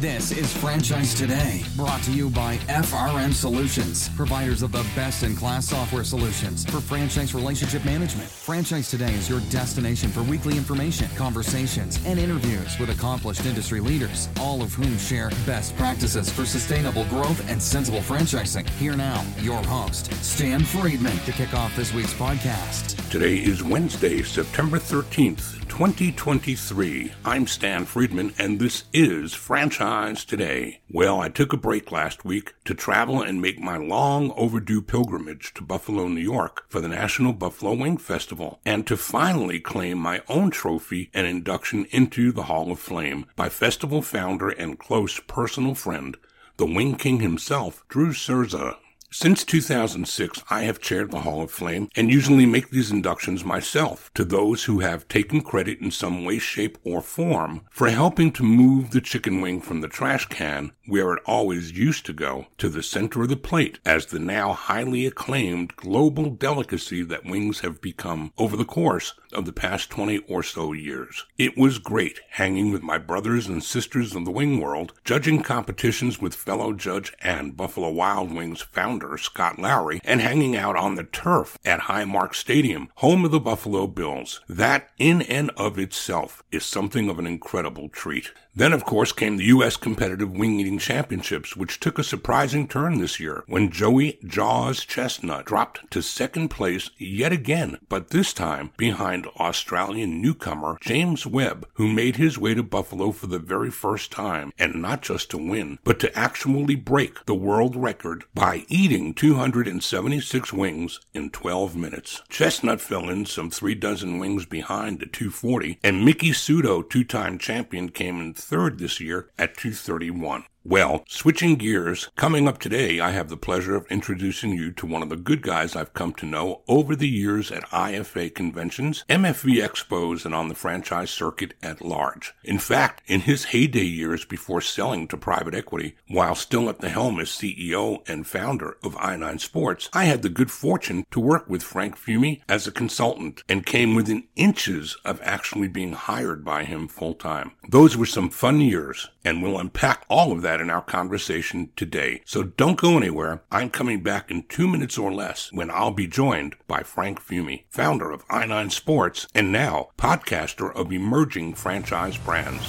This is Franchise Today, brought to you by FRM Solutions, providers of the best in class software solutions for franchise relationship management. Franchise Today is your destination for weekly information, conversations, and interviews with accomplished industry leaders, all of whom share best practices for sustainable growth and sensible franchising. Here now, your host, Stan Friedman, to kick off this week's podcast. Today is Wednesday, September 13th, 2023. I'm Stan Friedman, and this is Franchise Today. Well, I took a break last week to travel and make my long overdue pilgrimage to Buffalo, New York for the National Buffalo Wing Festival, and to finally claim my own trophy and induction into the Hall of Flame by festival founder and close personal friend, the Wing King himself, Drew Cerza. Since 2006, I have chaired the Hall of Flame and usually make these inductions myself to those who have taken credit in some way, shape, or form for helping to move the chicken wing from the trash can, where it always used to go, to the center of the plate as the now highly acclaimed global delicacy that wings have become over the course of the past 20 or so years. It was great hanging with my brothers and sisters of the wing world, judging competitions with fellow judge and Buffalo Wild Wings founder Scott Lowery, and hanging out on the turf at Highmark Stadium, home of the Buffalo Bills. That in and of itself is something of an incredible treat. Then, of course, came the U.S. Competitive Wing Eating Championships, which took a surprising turn this year when Joey Jaws Chestnut dropped to second place yet again, but this time behind Australian newcomer James Webb, who made his way to Buffalo for the very first time, and not just to win, but to actually break the world record by eating 276 wings in 12 minutes. Chestnut fell in some three dozen wings behind at 240, and Mickey Sudo, two-time champion, came in third this year at 231. Well, switching gears, coming up today, I have the pleasure of introducing you to one of the good guys I've come to know over the years at IFA conventions, MFV expos, and on the franchise circuit at large. In fact, in his heyday years before selling to private equity, while still at the helm as CEO and founder of I9 Sports, I had the good fortune to work with Frank Fiume as a consultant and came within inches of actually being hired by him full time. Those were some fun years, and we'll unpack all of that that in our conversation today. So don't go anywhere. I'm coming back in two minutes or less when I'll be joined by Frank Fiume, founder of I9 Sports and now podcaster of emerging franchise brands.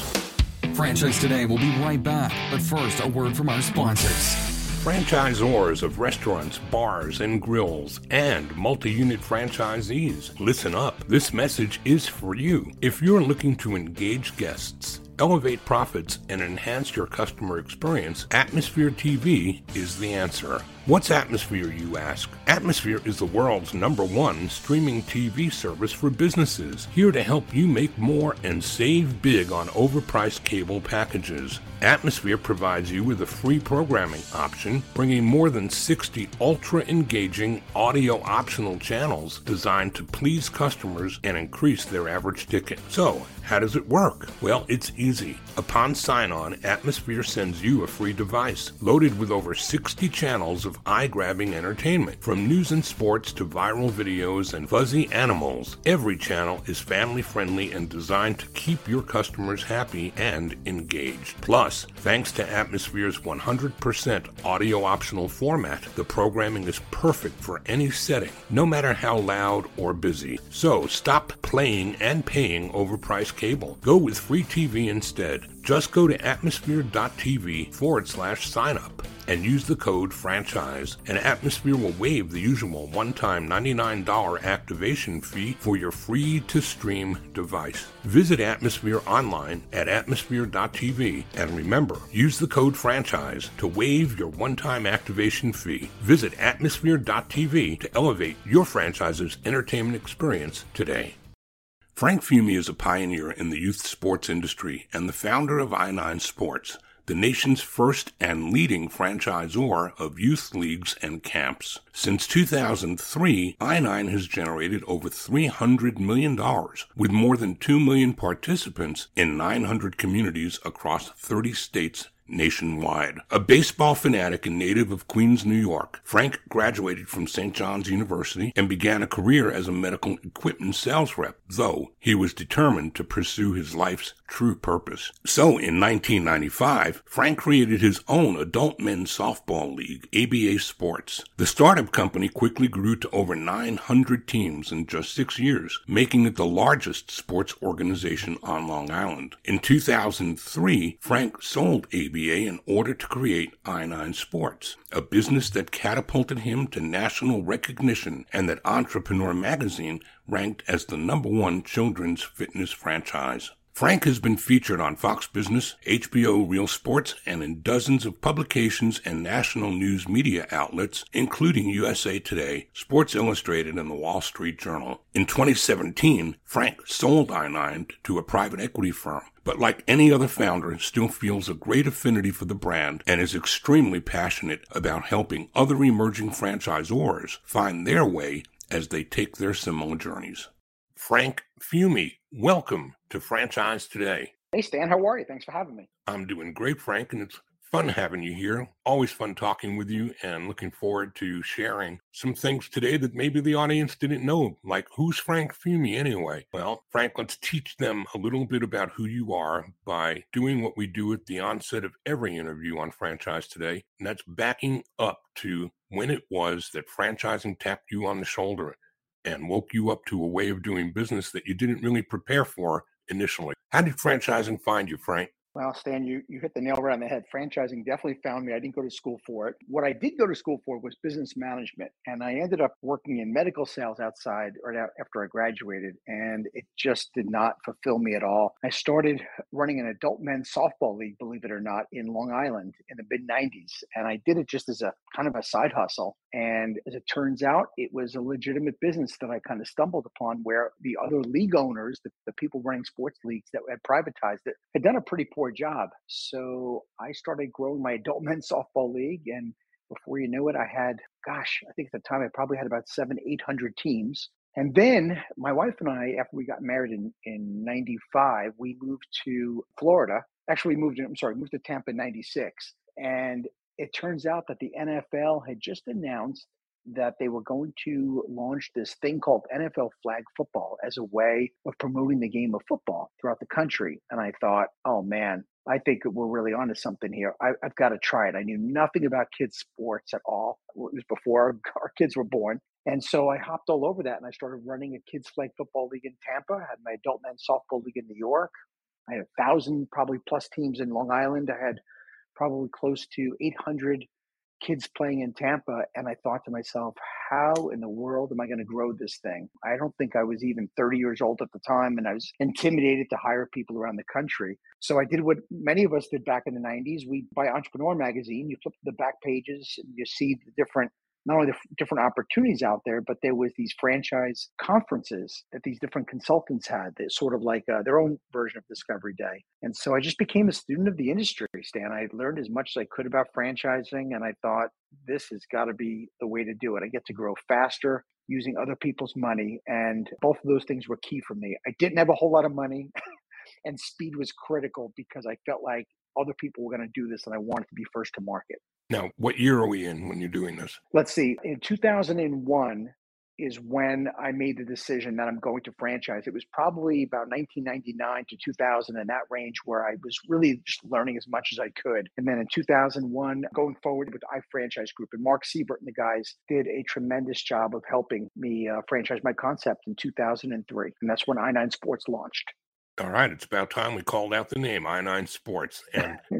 Franchise Today will be right back, but first, a word from our sponsors. Franchisors of restaurants, bars, and grills, and multi unit franchisees, listen up. This message is for you. If you're looking to engage guests, elevate profits, and enhance your customer experience, Atmosphere TV is the answer. What's Atmosphere, you ask? Atmosphere is the world's number one streaming TV service for businesses, here to help you make more and save big on overpriced cable packages. Atmosphere provides you with a free programming option, bringing more than 60 ultra engaging audio optional channels designed to please customers and increase their average ticket. So, how does it work? Well, it's easy. Upon sign on, Atmosphere sends you a free device loaded with over 60 channels of eye grabbing entertainment. From news and sports to viral videos and fuzzy animals, every channel is family friendly and designed to keep your customers happy and engaged. Plus, thanks to Atmosphere's 100% audio optional format, the programming is perfect for any setting, no matter how loud or busy. So stop playing and paying overpriced cable. Go with free TV instead. Just go to atmosphere.tv forward slash sign up and use the code franchise, and Atmosphere will waive the usual one time $99 activation fee for your free to stream device. Visit Atmosphere online at atmosphere.tv and remember, use the code franchise to waive your one time activation fee. Visit atmosphere.tv to elevate your franchise's entertainment experience today. Frank Fiume is a pioneer in the youth sports industry and the founder of I9 Sports, the nation's first and leading franchisor of youth leagues and camps. Since 2003, I9 has generated over $300 million with more than 2 million participants in 900 communities across 30 states nationwide. A baseball fanatic and native of Queens, New York, Frank graduated from St. John's University and began a career as a medical equipment sales rep, though he was determined to pursue his life's true purpose. So in 1995, Frank created his own adult men's softball league, ABA Sports. The startup company quickly grew to over 900 teams in just six years, making it the largest sports organization on Long Island. In 2003, Frank sold ABA in order to create I9 Sports, a business that catapulted him to national recognition and that Entrepreneur magazine ranked as the number one children's fitness franchise. Frank has been featured on Fox Business, HBO Real Sports, and in dozens of publications and national news media outlets, including USA Today, Sports Illustrated, and the Wall Street Journal. In 2017, Frank sold I9 to a private equity firm, but like any other founder, still feels a great affinity for the brand and is extremely passionate about helping other emerging franchisors find their way as they take their similar journeys. Frank Fiume. welcome to Franchise Today. Hey, Stan, how are you? Thanks for having me. I'm doing great, Frank, and it's fun having you here. Always fun talking with you and looking forward to sharing some things today that maybe the audience didn't know. Like, who's Frank Fiume anyway? Well, Frank, let's teach them a little bit about who you are by doing what we do at the onset of every interview on Franchise Today, and that's backing up to when it was that franchising tapped you on the shoulder and woke you up to a way of doing business that you didn't really prepare for initially. How did franchising find you, Frank? Well, Stan, you, you hit the nail right on the head. Franchising definitely found me. I didn't go to school for it. What I did go to school for was business management. And I ended up working in medical sales outside or after I graduated. And it just did not fulfill me at all. I started running an adult men's softball league, believe it or not, in Long Island in the mid 90s. And I did it just as a kind of a side hustle. And as it turns out, it was a legitimate business that I kind of stumbled upon where the other league owners, the, the people running sports leagues that had privatized it, had done a pretty poor job. So I started growing my adult men's softball league. And before you knew it, I had, gosh, I think at the time I probably had about seven, 800 teams. And then my wife and I, after we got married in, in 95, we moved to Florida. Actually, we moved, in, I'm sorry, moved to Tampa in 96. And it turns out that the NFL had just announced that they were going to launch this thing called NFL flag football as a way of promoting the game of football throughout the country. And I thought, oh man, I think we're really onto something here. I, have got to try it. I knew nothing about kids' sports at all. It was before our kids were born. And so I hopped all over that and I started running a kids' flag football league in Tampa. I had my adult men's softball league in New York. I had a thousand, probably plus teams in Long Island. I had probably close to 800 kids playing in Tampa. And I thought to myself, how in the world am I going to grow this thing? I don't think I was even 30 years old at the time, and I was intimidated to hire people around the country. So I did what many of us did back in the 90s. We buy Entrepreneur magazine, you flip the back pages, and you see the different not only the different opportunities out there, but there was these franchise conferences that these different consultants had that sort of like uh, their own version of Discovery Day. And so I just became a student of the industry, Stan. I learned as much as I could about franchising, and I thought this has got to be the way to do it. I get to grow faster using other people's money, and both of those things were key for me. I didn't have a whole lot of money. and speed was critical because I felt like other people were going to do this and I wanted to be first to market. Now, what year are we in when you're doing this? Let's see. In 2001 is when I made the decision that I'm going to franchise. It was probably about 1999 to 2000 in that range where I was really just learning as much as I could. And then in 2001, going forward with iFranchise Group, and Mark Siebert and the guys did a tremendous job of helping me uh, franchise my concept in 2003. And that's when I9 Sports launched. All right, it's about time we called out the name I9 Sports. And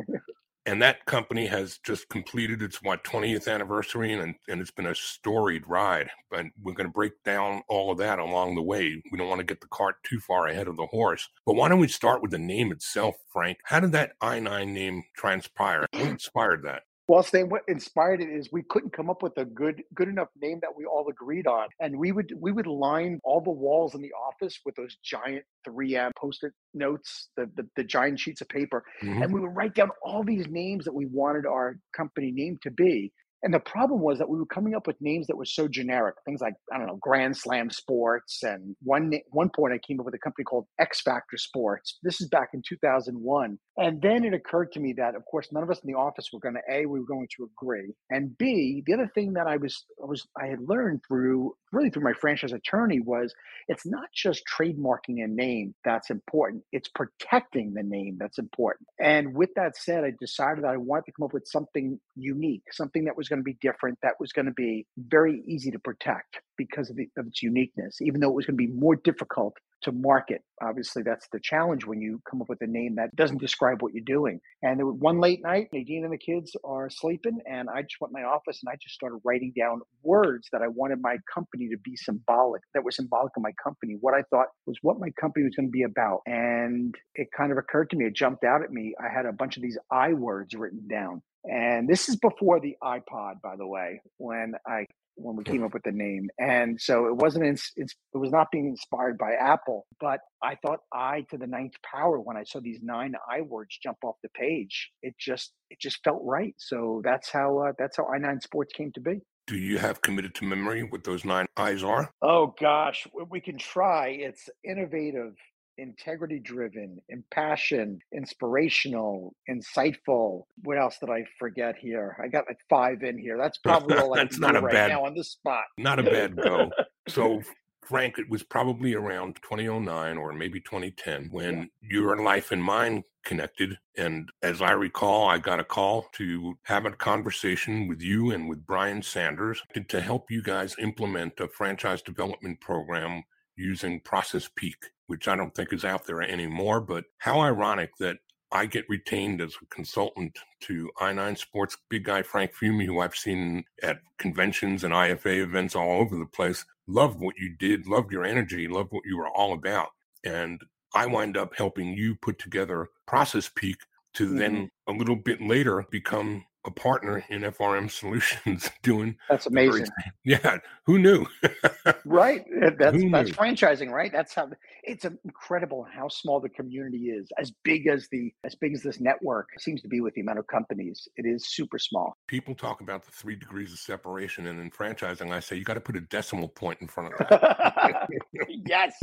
and that company has just completed its what 20th anniversary and, and it's been a storied ride but we're going to break down all of that along the way. We don't want to get the cart too far ahead of the horse but why don't we start with the name itself frank? How did that i9 name transpire? What inspired that well, Stan, what inspired it is we couldn't come up with a good good enough name that we all agreed on. And we would we would line all the walls in the office with those giant 3M post-it notes, the, the, the giant sheets of paper. Mm-hmm. And we would write down all these names that we wanted our company name to be. And the problem was that we were coming up with names that were so generic, things like I don't know, Grand Slam Sports, and one one point I came up with a company called X Factor Sports. This is back in 2001, and then it occurred to me that, of course, none of us in the office were going to a we were going to agree, and b the other thing that I was was I had learned through really through my franchise attorney was it's not just trademarking a name that's important; it's protecting the name that's important. And with that said, I decided that I wanted to come up with something unique, something that was going to be different, that was going to be very easy to protect because of, the, of its uniqueness, even though it was going to be more difficult to market. Obviously, that's the challenge when you come up with a name that doesn't describe what you're doing. And there was one late night, Nadine and the kids are sleeping, and I just went in my office and I just started writing down words that I wanted my company to be symbolic, that were symbolic of my company, what I thought was what my company was going to be about. And it kind of occurred to me, it jumped out at me. I had a bunch of these I words written down. And this is before the iPod, by the way, when I when we came up with the name. And so it wasn't it's, it was not being inspired by Apple, but I thought I to the ninth power when I saw these nine I words jump off the page. It just it just felt right. So that's how uh, that's how i9 Sports came to be. Do you have committed to memory what those nine eyes are? Oh gosh, we can try. It's innovative, integrity driven, impassioned, inspirational, insightful. What else did I forget here? I got like five in here. That's probably all I That's not a right bad, now on the spot. Not a bad go. so Frank, it was probably around 2009 or maybe 2010 when yeah. your life and mine connected. And as I recall, I got a call to have a conversation with you and with Brian Sanders to, to help you guys implement a franchise development program using Process Peak which I don't think is out there anymore. But how ironic that I get retained as a consultant to i9 Sports big guy Frank Fiume, who I've seen at conventions and IFA events all over the place. Loved what you did, loved your energy, loved what you were all about. And I wind up helping you put together Process Peak to mm-hmm. then a little bit later become a partner in FRM Solutions doing that's amazing. yeah, who knew? right, eh, that's who that's knew? franchising, right? That's how it's incredible how small the community is. As big as the as big as this network seems to be with the amount of companies, it is super small. People talk about the three degrees of separation, and in franchising, I say you got to put a decimal point in front of that. yes,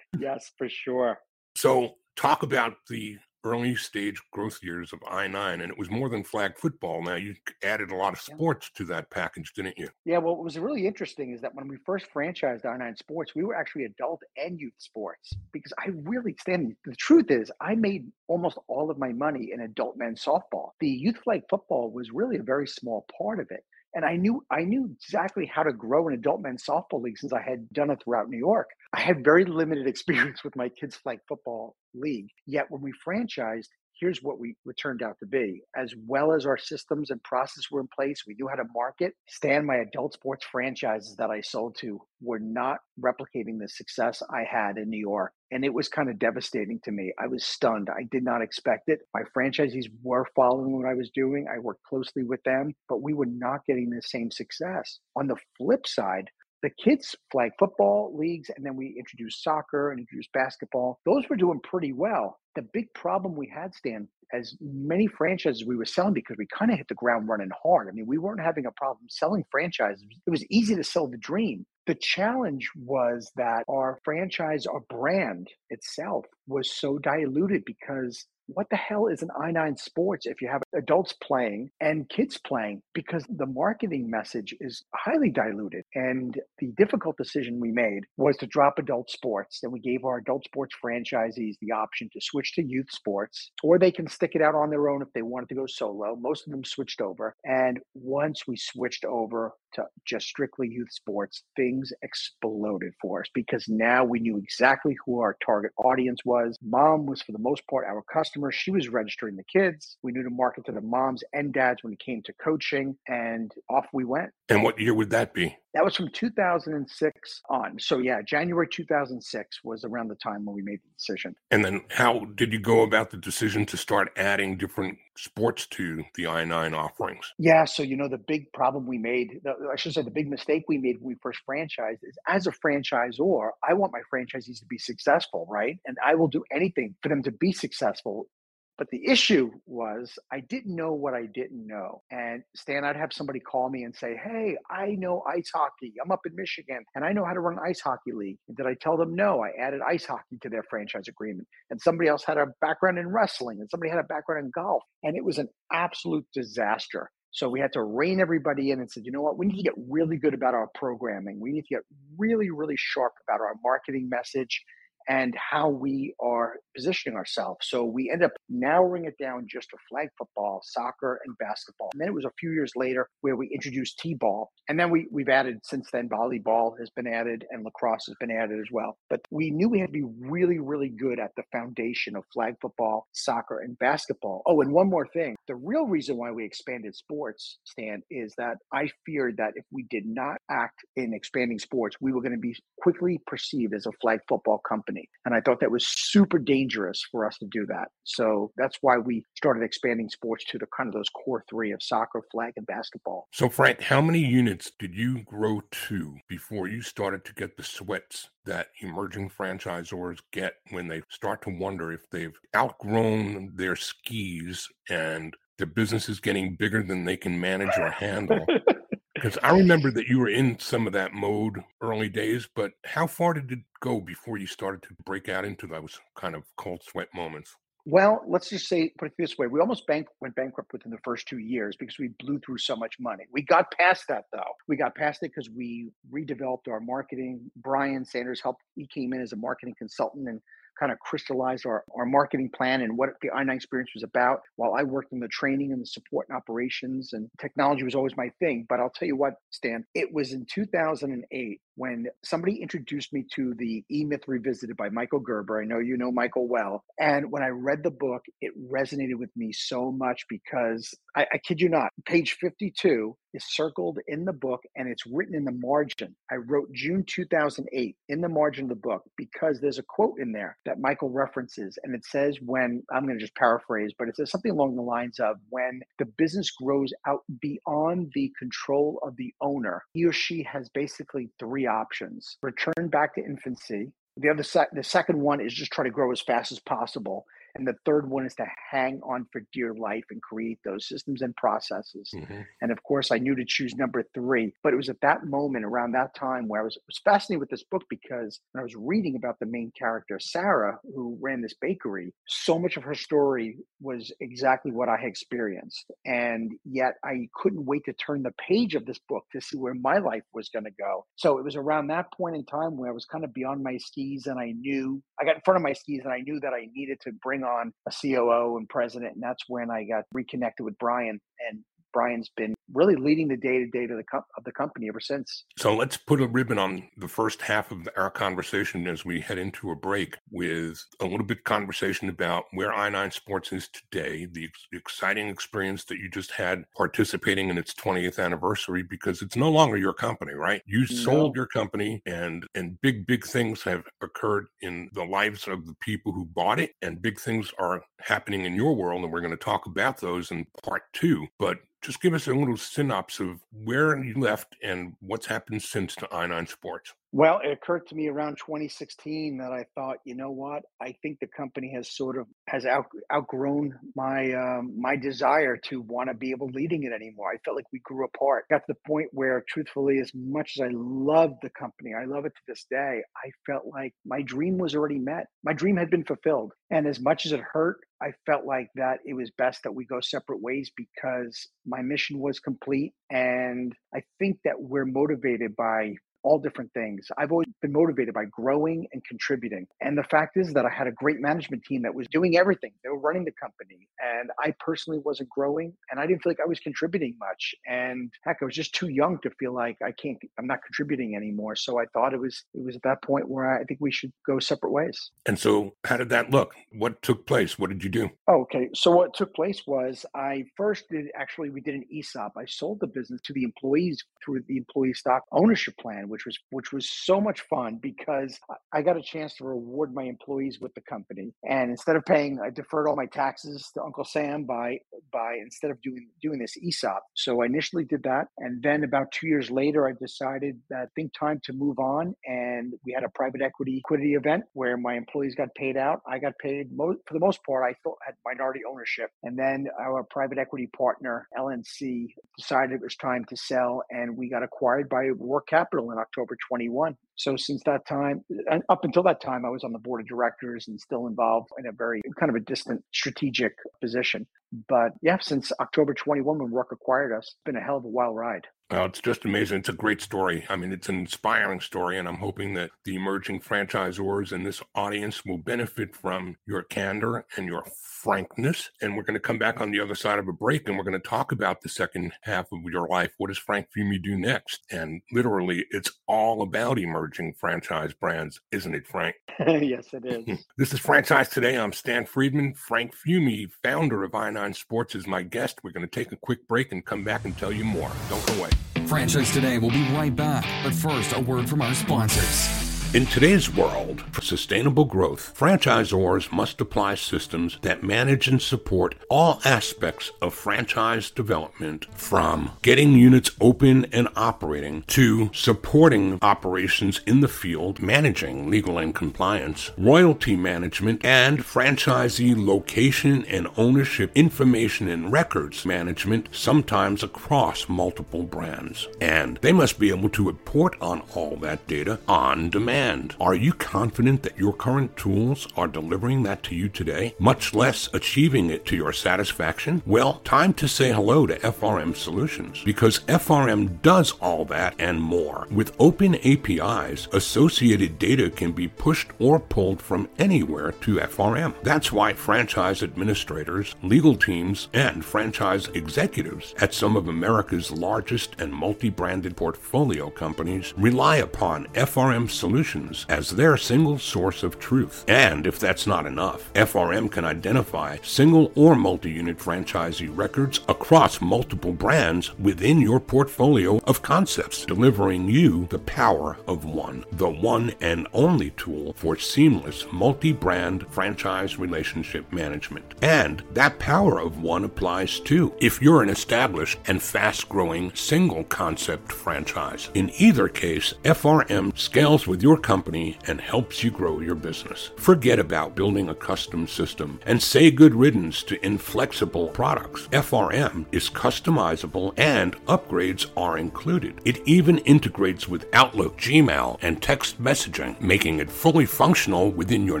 yes, for sure. So, talk about the early stage growth years of i9 and it was more than flag football. Now you added a lot of sports to that package didn't you? Yeah well, what was really interesting is that when we first franchised i9 sports we were actually adult and youth sports because i really stand the truth is i made almost all of my money in adult men's softball. The youth flag football was really a very small part of it and I knew I knew exactly how to grow an adult men's softball league since I had done it throughout New York. I had very limited experience with my kids' flag football league. Yet when we franchised, here's what we what turned out to be. As well as our systems and process were in place, we knew how to market. Stan, my adult sports franchises that I sold to were not replicating the success I had in New York. And it was kind of devastating to me. I was stunned. I did not expect it. My franchisees were following what I was doing. I worked closely with them, but we were not getting the same success. On the flip side, the kids flag football leagues and then we introduced soccer and introduced basketball. Those were doing pretty well. The big problem we had stan as many franchises we were selling because we kind of hit the ground running hard. I mean we weren't having a problem selling franchises. It was easy to sell the dream. The challenge was that our franchise our brand itself was so diluted because what the hell is an i9 sports if you have adults playing and kids playing? Because the marketing message is highly diluted and the difficult decision we made was to drop adult sports. And we gave our adult sports franchisees the option to switch to youth sports or they can stick it out on their own if they wanted to go solo. Most of them switched over and once we switched over to just strictly youth sports, things exploded for us because now we knew exactly who our target audience was. Mom was, for the most part, our customer. She was registering the kids. We knew to market to the moms and dads when it came to coaching, and off we went. And what year would that be? That was from 2006 on. So, yeah, January 2006 was around the time when we made the decision. And then how did you go about the decision to start adding different sports to the i9 offerings? Yeah. So, you know, the big problem we made, I should say, the big mistake we made when we first franchised is as a franchisor, I want my franchisees to be successful, right? And I will do anything for them to be successful But the issue was I didn't know what I didn't know. And Stan, I'd have somebody call me and say, Hey, I know ice hockey. I'm up in Michigan and I know how to run an ice hockey league. And did I tell them no? I added ice hockey to their franchise agreement. And somebody else had a background in wrestling and somebody had a background in golf. And it was an absolute disaster. So we had to rein everybody in and said, you know what, we need to get really good about our programming. We need to get really, really sharp about our marketing message and how we are positioning ourselves. So we end up narrowing it down just to flag football, soccer, and basketball. And then it was a few years later where we introduced T-ball. And then we, we've added since then volleyball has been added and lacrosse has been added as well. But we knew we had to be really, really good at the foundation of flag football, soccer, and basketball. Oh, and one more thing. The real reason why we expanded sports, Stan, is that I feared that if we did not act in expanding sports, we were going to be quickly perceived as a flag football company company. And I thought that was super dangerous for us to do that. So that's why we started expanding sports to the kind of those core three of soccer, flag, and basketball. So, Frank, how many units did you grow to before you started to get the sweats that emerging franchisors get when they start to wonder if they've outgrown their skis and their business is getting bigger than they can manage or handle? Because I remember that you were in some of that mode early days, but how far did it go before you started to break out into those kind of cold sweat moments? Well, let's just say, put it this way: we almost bank, went bankrupt within the first two years because we blew through so much money. We got past that though. We got past it because we redeveloped our marketing. Brian Sanders helped; he came in as a marketing consultant and kind of crystallized our, our marketing plan and what the i9 experience was about while I worked in the training and the support and operations and technology was always my thing. But I'll tell you what, Stan, it was in 2008 when somebody introduced me to the E Myth Revisited by Michael Gerber. I know you know Michael well. And when I read the book, it resonated with me so much because I, I kid you not, page 52 is circled in the book and it's written in the margin. I wrote June 2008 in the margin of the book because there's a quote in there that Michael references. And it says, when I'm going to just paraphrase, but it says something along the lines of when the business grows out beyond the control of the owner, he or she has basically three options return back to infancy. The other sec- the second one is just try to grow as fast as possible. And the third one is to hang on for dear life and create those systems and processes. Mm-hmm. And of course, I knew to choose number three. But it was at that moment, around that time, where I was, was fascinated with this book because when I was reading about the main character, Sarah, who ran this bakery, so much of her story was exactly what I had experienced. And yet I couldn't wait to turn the page of this book to see where my life was going to go. So it was around that point in time where I was kind of beyond my skis and I knew I got in front of my skis and I knew that I needed to bring on a COO and president. And that's when I got reconnected with Brian. And Brian's been really leading the day to day of the company ever since. So let's put a ribbon on the first half of our conversation as we head into a break with a little bit conversation about where i9 Sports is today, the ex- exciting experience that you just had participating in its 20th anniversary because it's no longer your company, right? You no. sold your company and and big big things have occurred in the lives of the people who bought it and big things are happening in your world and we're going to talk about those in part 2. But just give us a little synopsis of where you left and what's happened since to i9 Sports. Well, it occurred to me around 2016 that I thought, you know what? I think the company has sort of has out, outgrown my um, my desire to want to be able leading it anymore. I felt like we grew apart. Got to the point where, truthfully, as much as I loved the company, I love it to this day. I felt like my dream was already met. My dream had been fulfilled, and as much as it hurt, I felt like that it was best that we go separate ways because my mission was complete. And I think that we're motivated by all different things. I've always been motivated by growing and contributing. And the fact is that I had a great management team that was doing everything. They were running the company. And I personally wasn't growing and I didn't feel like I was contributing much. And heck, I was just too young to feel like I can't, I'm not contributing anymore. So I thought it was, it was at that point where I think we should go separate ways. And so how did that look? What took place? What did you do? Oh, okay. So what took place was I first did actually, we did an ESOP. I sold the business to the employees through the employee stock ownership plan which was which was so much fun because I got a chance to reward my employees with the company. And instead of paying, I deferred all my taxes to Uncle Sam by by instead of doing doing this ESOP. So I initially did that, and then about two years later, I decided that I think time to move on. And we had a private equity liquidity event where my employees got paid out. I got paid for the most part. I thought had minority ownership, and then our private equity partner LNC decided it was time to sell, and we got acquired by Roark Capital in October 21. So since that time, and up until that time, I was on the board of directors and still involved in a very kind of a distant strategic position. But yeah, since October 21, when Roark acquired us, it's been a hell of a wild ride. Well, it's just amazing. It's a great story. I mean, it's an inspiring story, and I'm hoping that the emerging franchisors in this audience will benefit from your candor and your frankness. And we're going to come back on the other side of a break, and we're going to talk about the second half of your life. What does Frank Fiume do next? And literally, it's all about emerging franchise brands, isn't it, Frank? yes, it is. this is Franchise Today. I'm Stan Friedman. Frank Fiume, founder of I9 Sports, is my guest. We're going to take a quick break and come back and tell you more. Don't go away. Franchise Today will be right back, but first, a word from our sponsors. In today's world, for sustainable growth, franchisors must apply systems that manage and support all aspects of franchise development from getting units open and operating to supporting operations in the field, managing legal and compliance, royalty management, and franchisee location and ownership information and records management, sometimes across multiple brands. And they must be able to report on all that data on demand. Are you confident that your current tools are delivering that to you today, much less achieving it to your satisfaction? Well, time to say hello to FRM Solutions because FRM does all that and more. With open APIs, associated data can be pushed or pulled from anywhere to FRM. That's why franchise administrators, legal teams, and franchise executives at some of America's largest and multi branded portfolio companies rely upon FRM Solutions solutions as their single source of truth. And if that's not enough, FRM can identify single or multi unit franchisee records across multiple brands within your portfolio of concepts, delivering you the power of one, the one and only tool for seamless multi brand franchise relationship management. And that power of one applies too if you're an established and fast growing single concept franchise. In either case, FRM scales with your company and helps you grow your business. Forget about building a custom system and say good riddance to inflexible products. FRM is customizable and upgrades are included. It even integrates with Outlook, Gmail, and text messaging, making it fully functional within your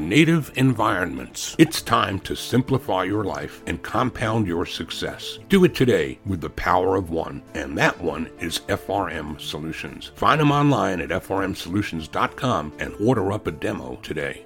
native environments. It's time to simplify your life and compound your success. Do it today with the power of one, and that one is FRM Solutions. Find them online at frmsolutions.com and order up a demo today.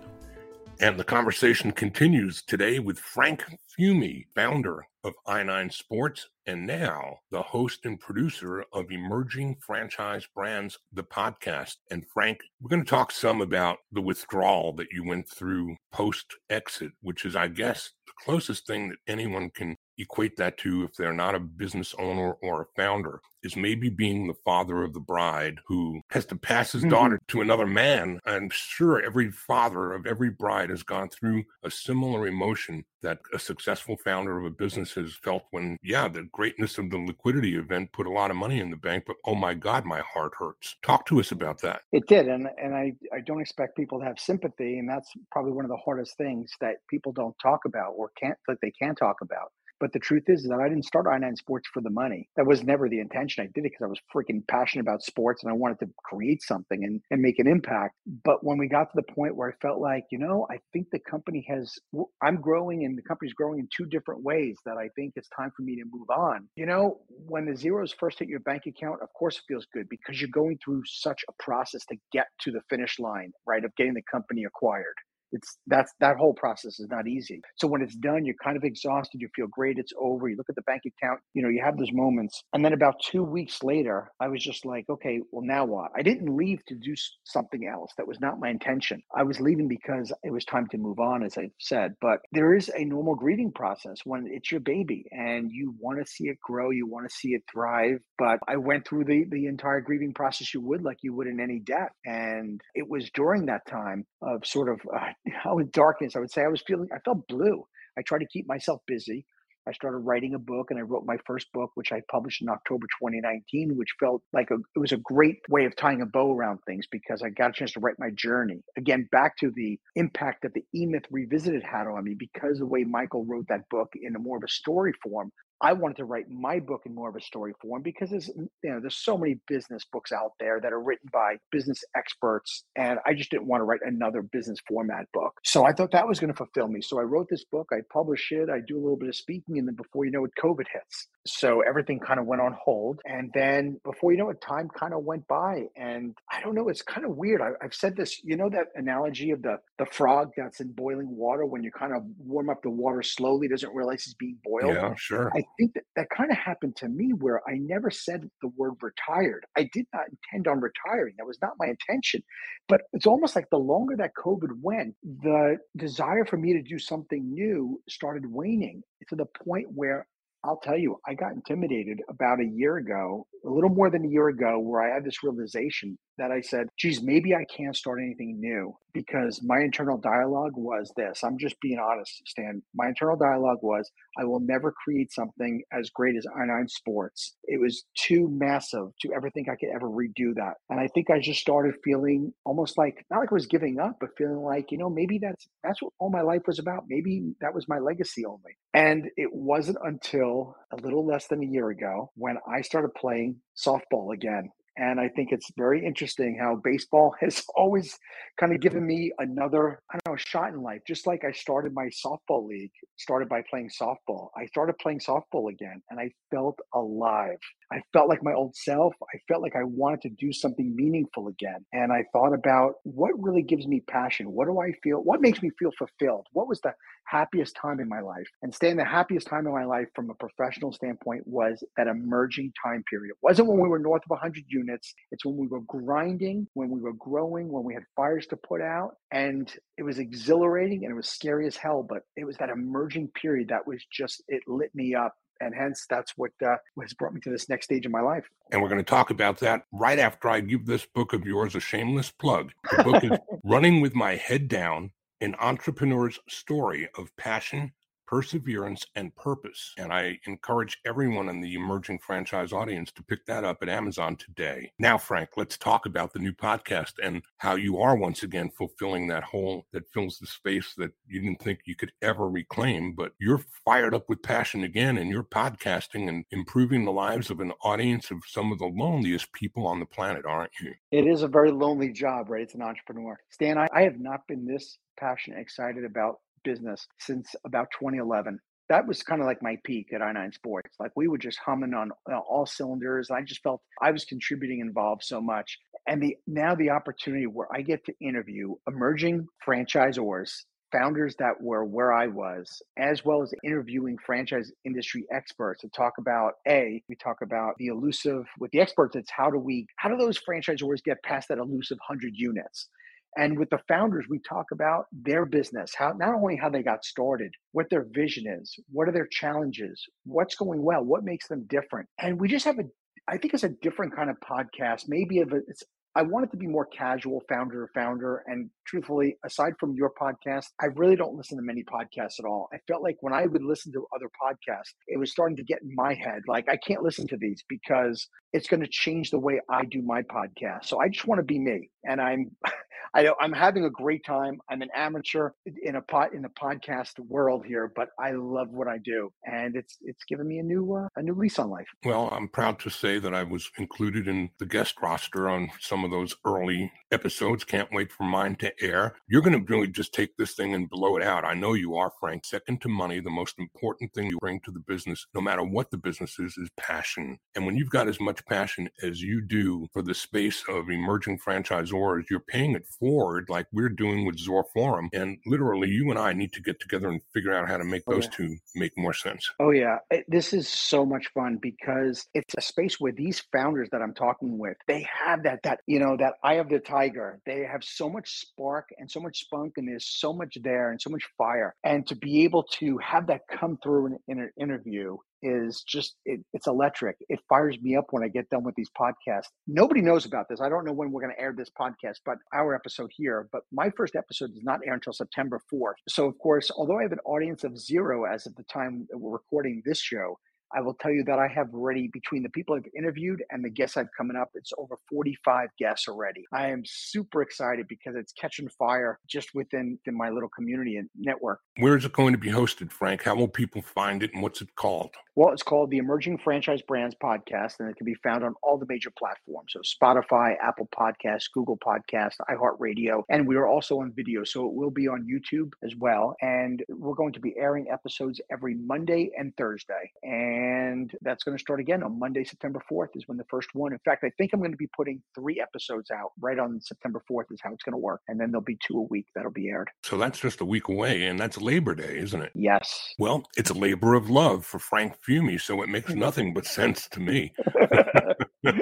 And the conversation continues today with Frank Fiume, founder of i9 Sports, and now the host and producer of Emerging Franchise Brands, the podcast. And Frank, we're going to talk some about the withdrawal that you went through post exit, which is, I guess, the closest thing that anyone can equate that to if they're not a business owner or a founder is maybe being the father of the bride who has to pass his mm-hmm. daughter to another man. I'm sure every father of every bride has gone through a similar emotion that a successful founder of a business has felt when, yeah, the greatness of the liquidity event put a lot of money in the bank, but oh my God, my heart hurts. Talk to us about that. It did. And, and I, I don't expect people to have sympathy. And that's probably one of the hardest things that people don't talk about or can't, that they can't talk about but the truth is that I didn't start I9 Sports for the money. That was never the intention. I did it because I was freaking passionate about sports and I wanted to create something and, and make an impact. But when we got to the point where I felt like, you know, I think the company has, I'm growing and the company's growing in two different ways that I think it's time for me to move on. You know, when the zeros first hit your bank account, of course it feels good because you're going through such a process to get to the finish line, right, of getting the company acquired it's that's that whole process is not easy. So when it's done, you're kind of exhausted. You feel great. It's over. You look at the bank account. You know, you have those moments. And then about two weeks later, I was just like, okay, well now what? I didn't leave to do something else. That was not my intention. I was leaving because it was time to move on, as I said. But there is a normal grieving process when it's your baby and you want to see it grow. You want to see it thrive. But I went through the the entire grieving process you would like you would in any death. And it was during that time of sort of uh, how in darkness, I would say I was feeling, I felt blue. I tried to keep myself busy. I started writing a book and I wrote my first book, which I published in October 2019, which felt like a, it was a great way of tying a bow around things because I got a chance to write my journey. Again, back to the impact that the E Myth Revisited had on me because the way Michael wrote that book in a more of a story form I wanted to write my book in more of a story form because there's you know there's so many business books out there that are written by business experts and I just didn't want to write another business format book. So I thought that was going to fulfill me. So I wrote this book, I publish it, I do a little bit of speaking and then before you know it COVID hits. So everything kind of went on hold and then before you know it time kind of went by and I don't know it's kind of weird. I, I've said this, you know that analogy of the the frog that's in boiling water when you kind of warm up the water slowly doesn't realize he's being boiled. Yeah, sure. I think that that kind of happened to me where I never said the word retired. I did not intend on retiring. That was not my intention. But it's almost like the longer that COVID went, the desire for me to do something new started waning to the point where I'll tell you, I got intimidated about a year ago, a little more than a year ago, where I had this realization that I said, geez, maybe I can't start anything new because my internal dialogue was this. I'm just being honest, Stan. My internal dialogue was, I will never create something as great as i9 Sports. It was too massive to ever think I could ever redo that. And I think I just started feeling almost like, not like I was giving up, but feeling like, you know, maybe that's that's what all my life was about. Maybe that was my legacy only. And it wasn't until a little less than a year ago when I started playing softball again. And I think it's very interesting how baseball has always kind of given me another, I don't know, shot in life. Just like I started my softball league, started by playing softball. I started playing softball again and I felt alive. I felt like my old self. I felt like I wanted to do something meaningful again. And I thought about what really gives me passion? What do I feel? What makes me feel fulfilled? What was the happiest time in my life? And staying the happiest time in my life from a professional standpoint was that emerging time period. It wasn't when we were north of 100 units. It's when we were grinding, when we were growing, when we had fires to put out. And it was exhilarating and it was scary as hell. But it was that emerging period that was just, it lit me up and hence that's what uh, has brought me to this next stage of my life. And we're going to talk about that right after I give this book of yours a shameless plug. The book is Running with My Head Down: An Entrepreneur's Story of Passion, perseverance, and purpose. And I encourage everyone in the emerging franchise audience to pick that up at Amazon today. Now, Frank, let's talk about the new podcast and how you are once again fulfilling that hole that fills the space that you didn't think you could ever reclaim. But you're fired up with passion again, and you're podcasting and improving the lives of an audience of some of the loneliest people on the planet, aren't you? It is a very lonely job, right? It's an entrepreneur. Stan, I, I have not been this passionate, excited about business since about 2011 that was kind of like my peak at i9 sports. Like we were just humming on uh, all cylinders. I just felt i was contributing involved so much. And the now the opportunity where i get to interview emerging franchisors founders that were where i was as well as interviewing franchise industry experts to talk about a we talk about the elusive with the experts it's how do we how do those franchisors get past that elusive 100 units and with the founders, we talk about their business, how not only how they got started, what their vision is, what are their challenges, what's going well, what makes them different. And we just have a I think it's a different kind of podcast. Maybe of a, it's I want it to be more casual, founder to founder. And truthfully, aside from your podcast, I really don't listen to many podcasts at all. I felt like when I would listen to other podcasts, it was starting to get in my head. Like I can't listen to these because it's going to change the way I do my podcast. So I just want to be me. And I'm I, I'm having a great time. I'm an amateur in a pot in the podcast world here, but I love what I do, and it's it's given me a new uh, a new lease on life. Well, I'm proud to say that I was included in the guest roster on some of of those early episodes. Can't wait for mine to air. You're going to really just take this thing and blow it out. I know you are, Frank. Second to money, the most important thing you bring to the business, no matter what the business is, is passion. And when you've got as much passion as you do for the space of emerging franchisors, you're paying it forward like we're doing with Zor Forum. And literally, you and I need to get together and figure out how to make oh, those yeah. two make more sense. Oh, yeah. This is so much fun because it's a space where these founders that I'm talking with, they have that, that, you know, that eye of the tiger. They have so much spark and so much spunk, and there's so much there and so much fire. And to be able to have that come through in, an interview is just it, it's electric it fires me up when i get done with these podcasts nobody knows about this i don't know when we're going to air this podcast but our episode here but my first episode does not air until september 4th so of course although i have an audience of zero as of the time we're recording this show I will tell you that I have already, between the people I've interviewed and the guests I've coming up, it's over 45 guests already. I am super excited because it's catching fire just within, within my little community and network. Where is it going to be hosted, Frank? How will people find it and what's it called? Well, it's called the Emerging Franchise Brands Podcast, and it can be found on all the major platforms. So Spotify, Apple Podcasts, Google Podcasts, iHeartRadio, and we are also on video. So it will be on YouTube as well. And we're going to be airing episodes every Monday and Thursday. And and that's going to start again on Monday, September 4th is when the first one. In fact, I think I'm going to be putting three episodes out right on September 4th is how it's going to work. And then there'll be two a week that'll be aired. So that's just a week away and that's Labor Day, isn't it? Yes. Well, it's a labor of love for Frank Fiume, so it makes hmm. nothing but sense to me.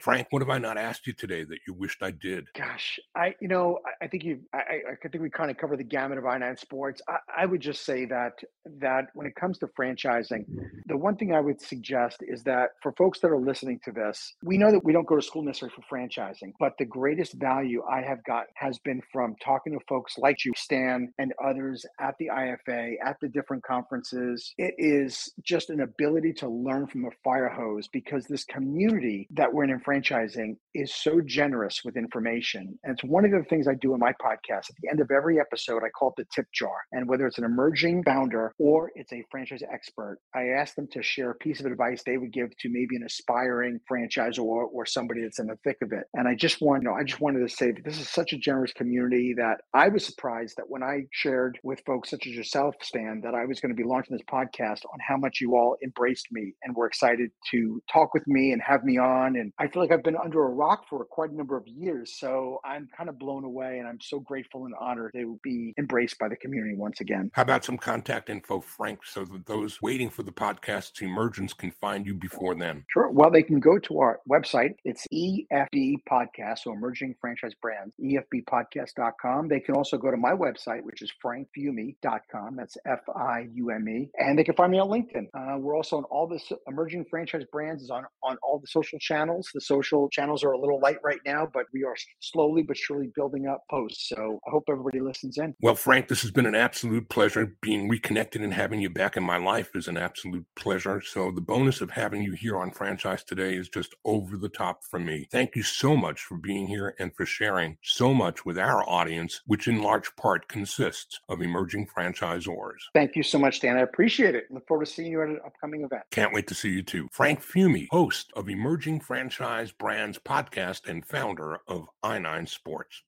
Frank, what have I not asked you today that you wished I did? Gosh, I you know I, I think you I, I think we kind of cover the gamut of I9 sports. I, I would just say that that when it comes to franchising, the one thing I would suggest is that for folks that are listening to this, we know that we don't go to school necessarily for franchising, but the greatest value I have got has been from talking to folks like you, Stan, and others at the IFA, at the different conferences. It is just an ability to learn from a fire hose because this community that we're in in franchising is so generous with information. And it's one of the things I do in my podcast. At the end of every episode, I call it the tip jar. And whether it's an emerging founder or it's a franchise expert, I ask them to share a piece of advice they would give to maybe an aspiring franchisor or, or somebody that's in the thick of it. And I just want, you know, I just wanted to say that this is such a generous community that I was surprised that when I shared with folks such as yourself, Stan, that I was going to be launching this podcast on how much you all embraced me and were excited to talk with me and have me on. And I feel like I've been under a rock for quite a number of years. So I'm kind of blown away and I'm so grateful and honored they to be embraced by the community once again. How about some contact info, Frank, so that those waiting for the podcast's emergence can find you before then? Sure. Well, they can go to our website. It's EFB Podcast, so Emerging Franchise Brands, EFBpodcast.com. They can also go to my website, which is frankfiume.com. That's F I U M E. And they can find me on LinkedIn. Uh, we're also on all the Emerging Franchise Brands is on, on all the social channels. The social channels are a little light right now, but we are slowly but surely building up posts. So I hope everybody listens in. Well, Frank, this has been an absolute pleasure. Being reconnected and having you back in my life is an absolute pleasure. So the bonus of having you here on Franchise Today is just over the top for me. Thank you so much for being here and for sharing so much with our audience, which in large part consists of emerging franchisors. Thank you so much, Stan. I appreciate it. Look forward to seeing you at an upcoming event. Can't wait to see you too. Frank Fiume, host of Emerging Franchise Franchise Brands podcast and founder of i9 Sports.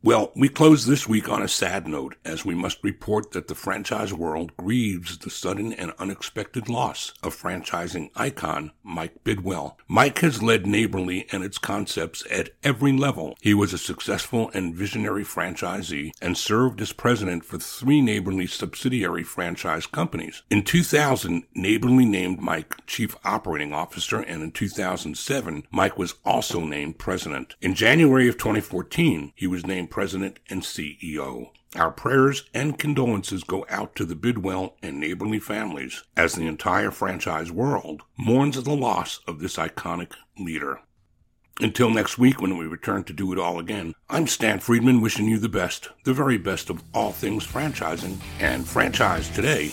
Well, we close this week on a sad note as we must report that the franchise world grieves the sudden and unexpected loss of franchising icon Mike Bidwell. Mike has led Neighborly and its concepts at every level. He was a successful and visionary franchisee and served as president for three Neighborly subsidiary franchise companies. In 2000, Neighborly named Mike chief operating officer and in 2007, Mike was also named president. In January of 2014, he was named president and CEO. Our prayers and condolences go out to the Bidwell and Neighborly families as the entire franchise world mourns the loss of this iconic leader. Until next week when we return to do it all again, I'm Stan Friedman wishing you the best, the very best of all things franchising and franchise today